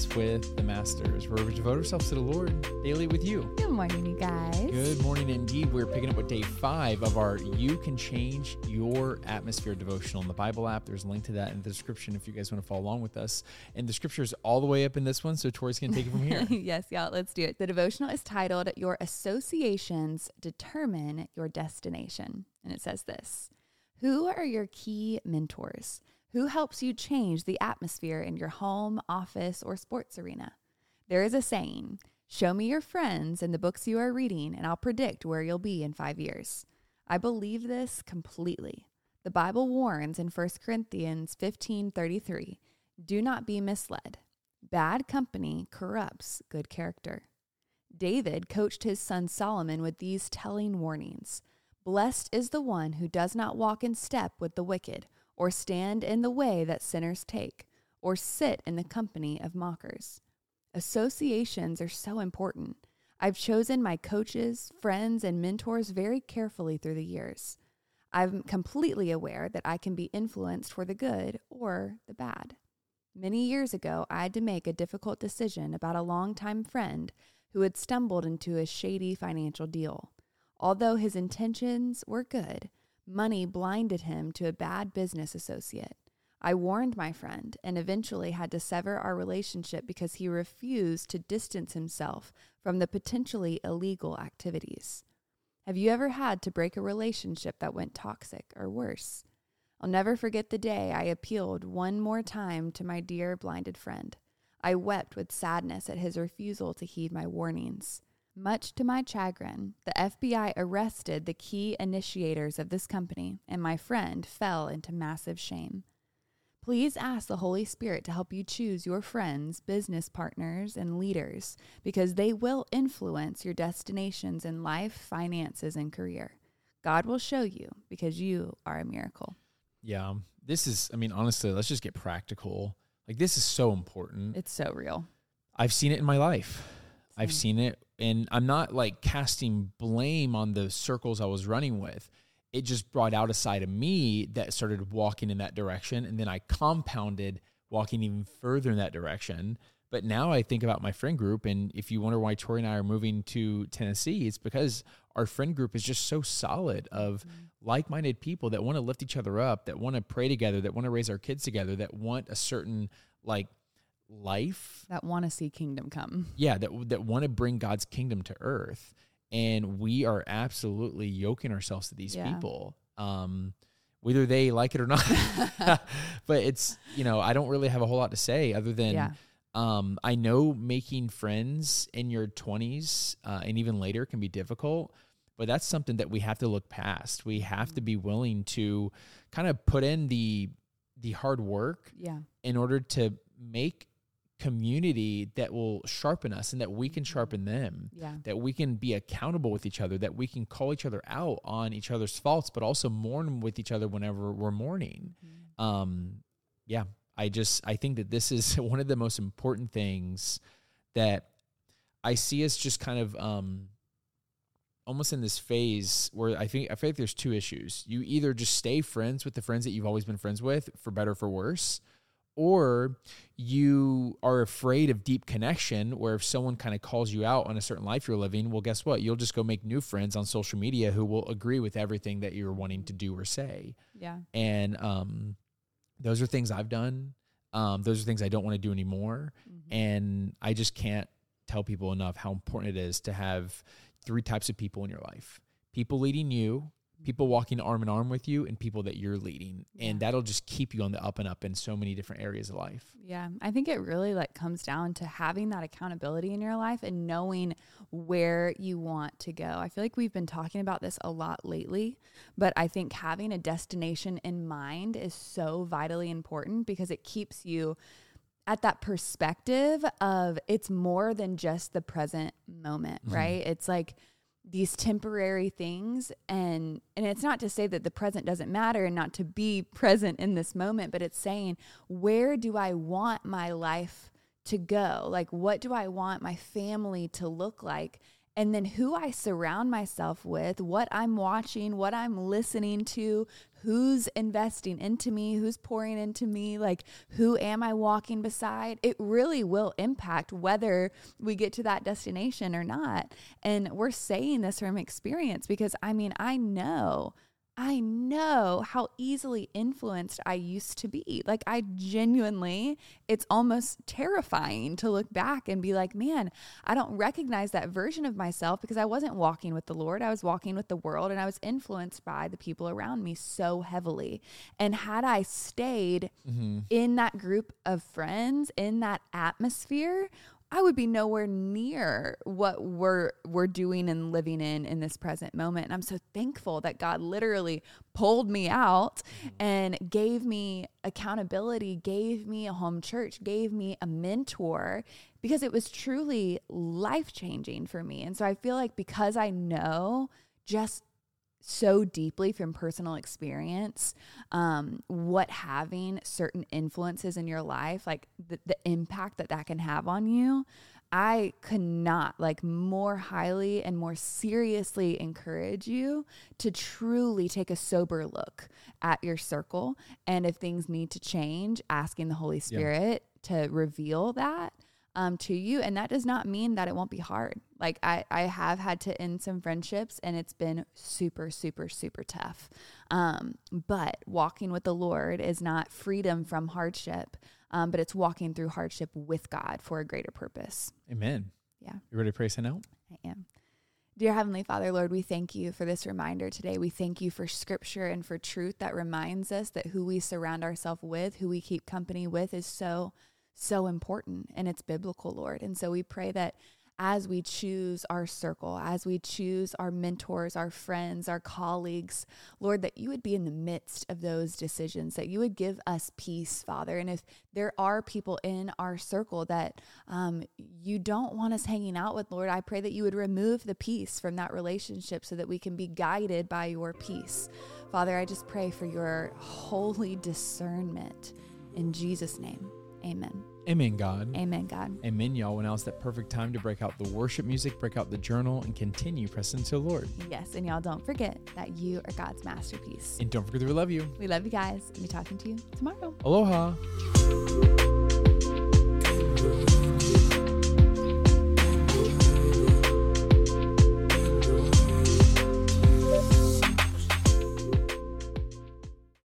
Mornings with the Masters, where we devote ourselves to the Lord daily with you. Good morning, you guys. Good morning, indeed. We're picking up with day five of our You Can Change Your Atmosphere devotional in the Bible app. There's a link to that in the description if you guys want to follow along with us. And the scripture is all the way up in this one, so Tori's going to take it from here. yes, y'all, let's do it. The devotional is titled Your Associations Determine Your Destination. And it says this Who are your key mentors? Who helps you change the atmosphere in your home, office, or sports arena? There is a saying Show me your friends and the books you are reading, and I'll predict where you'll be in five years. I believe this completely. The Bible warns in 1 Corinthians 15:33, "Do not be misled. Bad company corrupts good character." David coached his son Solomon with these telling warnings. Blessed is the one who does not walk in step with the wicked or stand in the way that sinners take, or sit in the company of mockers. Associations are so important. I've chosen my coaches, friends, and mentors very carefully through the years. I'm completely aware that I can be influenced for the good or the bad. Many years ago, I had to make a difficult decision about a longtime friend who had stumbled into a shady financial deal. Although his intentions were good, Money blinded him to a bad business associate. I warned my friend and eventually had to sever our relationship because he refused to distance himself from the potentially illegal activities. Have you ever had to break a relationship that went toxic or worse? I'll never forget the day I appealed one more time to my dear blinded friend. I wept with sadness at his refusal to heed my warnings. Much to my chagrin, the FBI arrested the key initiators of this company, and my friend fell into massive shame. Please ask the Holy Spirit to help you choose your friends, business partners, and leaders because they will influence your destinations in life, finances, and career. God will show you because you are a miracle. Yeah. Um, this is, I mean, honestly, let's just get practical. Like, this is so important. It's so real. I've seen it in my life. Same. I've seen it and I'm not like casting blame on the circles I was running with. It just brought out a side of me that started walking in that direction. And then I compounded walking even further in that direction. But now I think about my friend group. And if you wonder why Tori and I are moving to Tennessee, it's because our friend group is just so solid of mm-hmm. like minded people that want to lift each other up, that want to pray together, that want to raise our kids together, that want a certain like life that want to see kingdom come. Yeah, that that want to bring God's kingdom to earth, and we are absolutely yoking ourselves to these yeah. people. Um, whether they like it or not, but it's you know I don't really have a whole lot to say other than. Yeah. Um, I know making friends in your 20s uh, and even later can be difficult, but that's something that we have to look past. We have to be willing to kind of put in the the hard work yeah. in order to make community that will sharpen us and that we can sharpen them. Yeah. That we can be accountable with each other, that we can call each other out on each other's faults, but also mourn with each other whenever we're mourning. Mm-hmm. Um, yeah, I just I think that this is one of the most important things that I see us just kind of um, almost in this phase where I think I feel like there's two issues. You either just stay friends with the friends that you've always been friends with, for better for worse, or you are afraid of deep connection where if someone kind of calls you out on a certain life you're living well guess what? You'll just go make new friends on social media who will agree with everything that you're wanting to do or say. Yeah. And um, those are things i've done. Um, those are things i don't want to do anymore. Mm-hmm. and i just can't tell people enough how important it is to have three types of people in your life. People leading you people walking arm in arm with you and people that you're leading. Yeah. and that'll just keep you on the up and up in so many different areas of life. Yeah. I think it really like comes down to having that accountability in your life and knowing where you want to go. I feel like we've been talking about this a lot lately but i think having a destination in mind is so vitally important because it keeps you at that perspective of it's more than just the present moment mm-hmm. right? It's like these temporary things. And and it's not to say that the present doesn't matter and not to be present in this moment but it's saying where do i want my life to go? Like what do i want my family to look like? And then who I surround myself with, what I'm watching, what I'm listening to, who's investing into me, who's pouring into me, like who am I walking beside, it really will impact whether we get to that destination or not. And we're saying this from experience because I mean, I know I know how easily influenced I used to be. Like, I genuinely, it's almost terrifying to look back and be like, man, I don't recognize that version of myself because I wasn't walking with the Lord. I was walking with the world and I was influenced by the people around me so heavily. And had I stayed mm-hmm. in that group of friends, in that atmosphere, I would be nowhere near what we're we're doing and living in in this present moment. And I'm so thankful that God literally pulled me out mm-hmm. and gave me accountability, gave me a home church, gave me a mentor because it was truly life-changing for me. And so I feel like because I know just so deeply from personal experience um, what having certain influences in your life like the, the impact that that can have on you i could not like more highly and more seriously encourage you to truly take a sober look at your circle and if things need to change asking the holy spirit yeah. to reveal that um, to you. And that does not mean that it won't be hard. Like I, I have had to end some friendships and it's been super, super, super tough. Um, but walking with the Lord is not freedom from hardship, um, but it's walking through hardship with God for a greater purpose. Amen. Yeah. You ready to pray sign out? I am. Dear Heavenly Father, Lord, we thank you for this reminder today. We thank you for scripture and for truth that reminds us that who we surround ourselves with, who we keep company with, is so so important and it's biblical, Lord. And so we pray that as we choose our circle, as we choose our mentors, our friends, our colleagues, Lord, that you would be in the midst of those decisions, that you would give us peace, Father. And if there are people in our circle that um, you don't want us hanging out with, Lord, I pray that you would remove the peace from that relationship so that we can be guided by your peace. Father, I just pray for your holy discernment in Jesus' name. Amen. Amen, God. Amen, God. Amen, y'all. When now's that perfect time to break out the worship music, break out the journal, and continue pressing to the Lord. Yes, and y'all don't forget that you are God's masterpiece. And don't forget that we love you. We love you guys. We'll be talking to you tomorrow. Aloha.